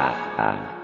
啊啊。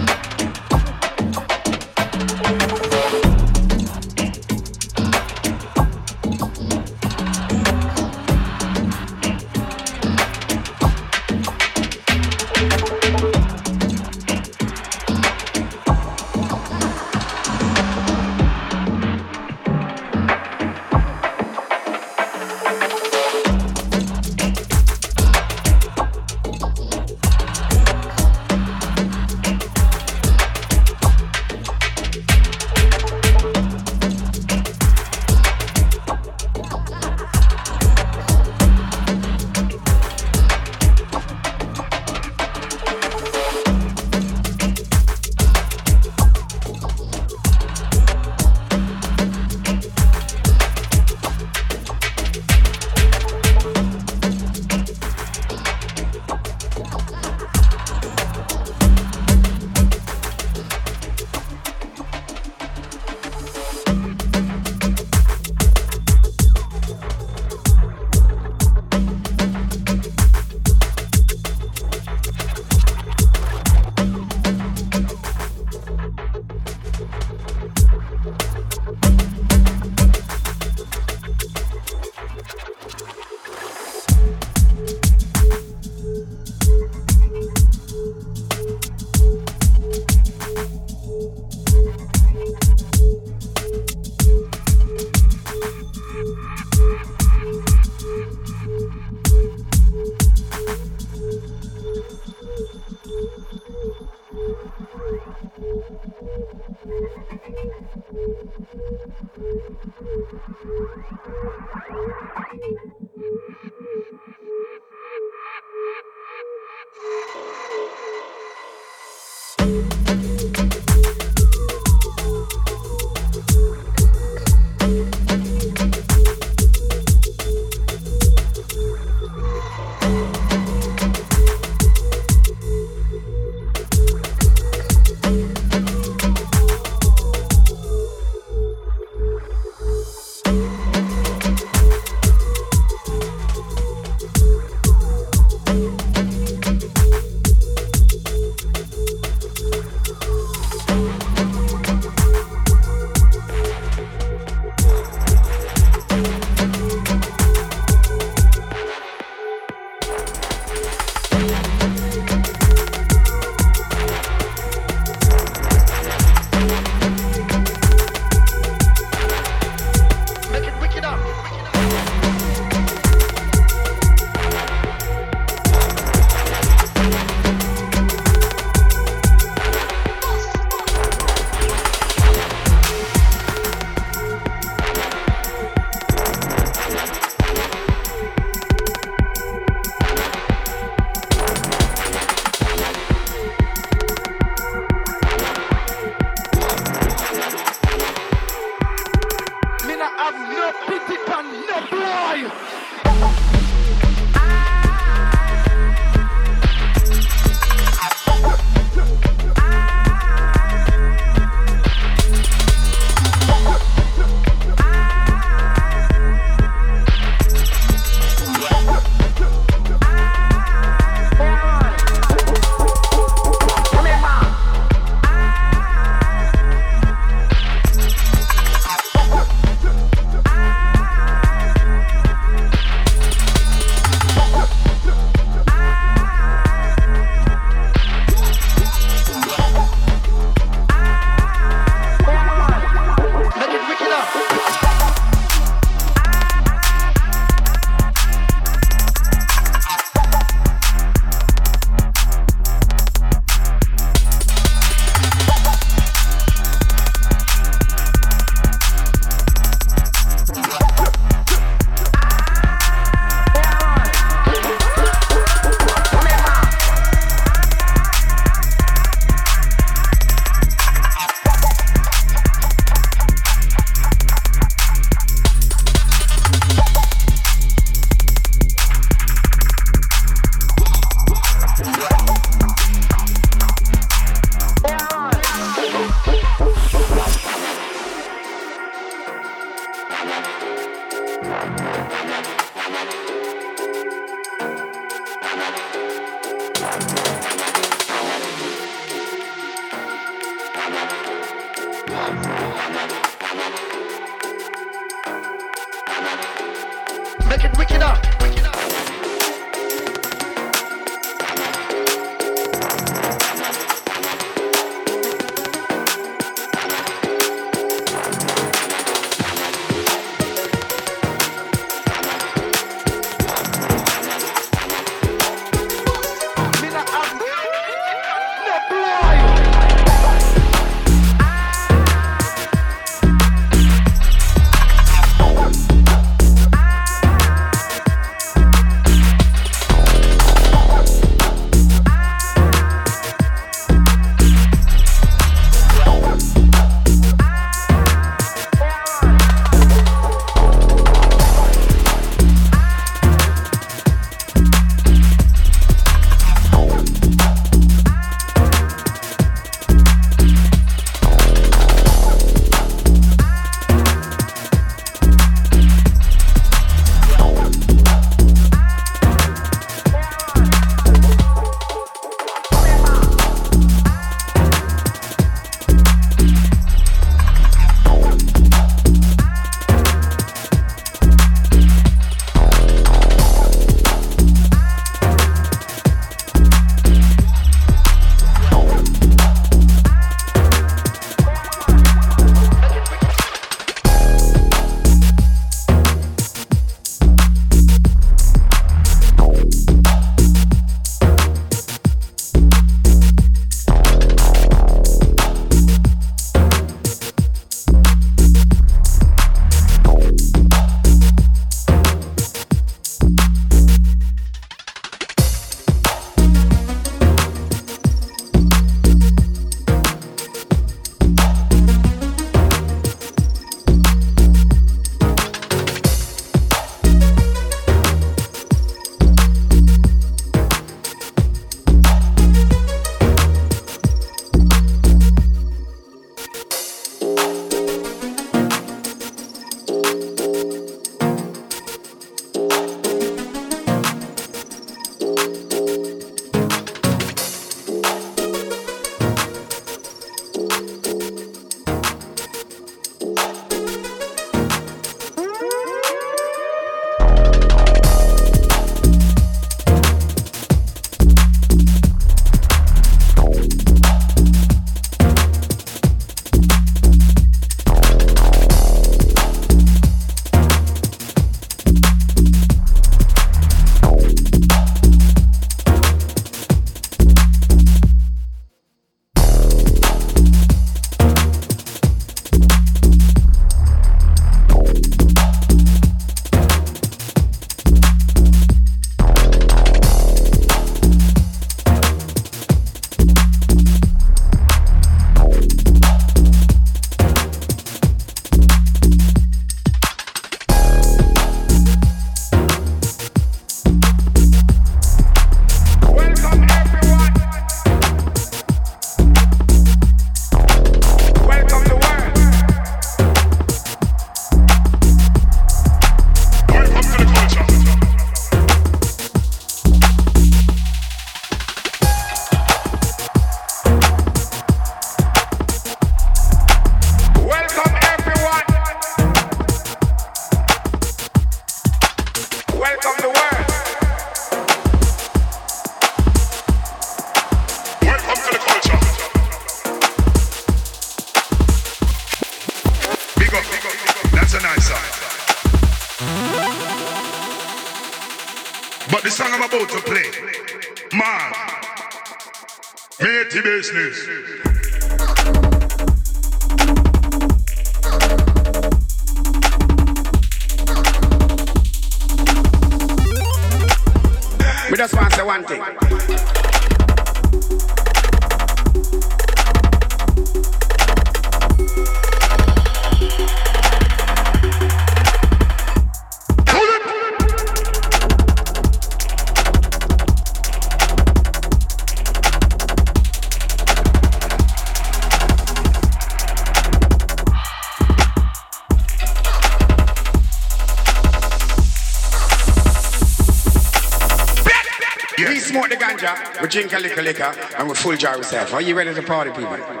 We drink a little liquor and we full jar ourselves. Are you ready to party, people?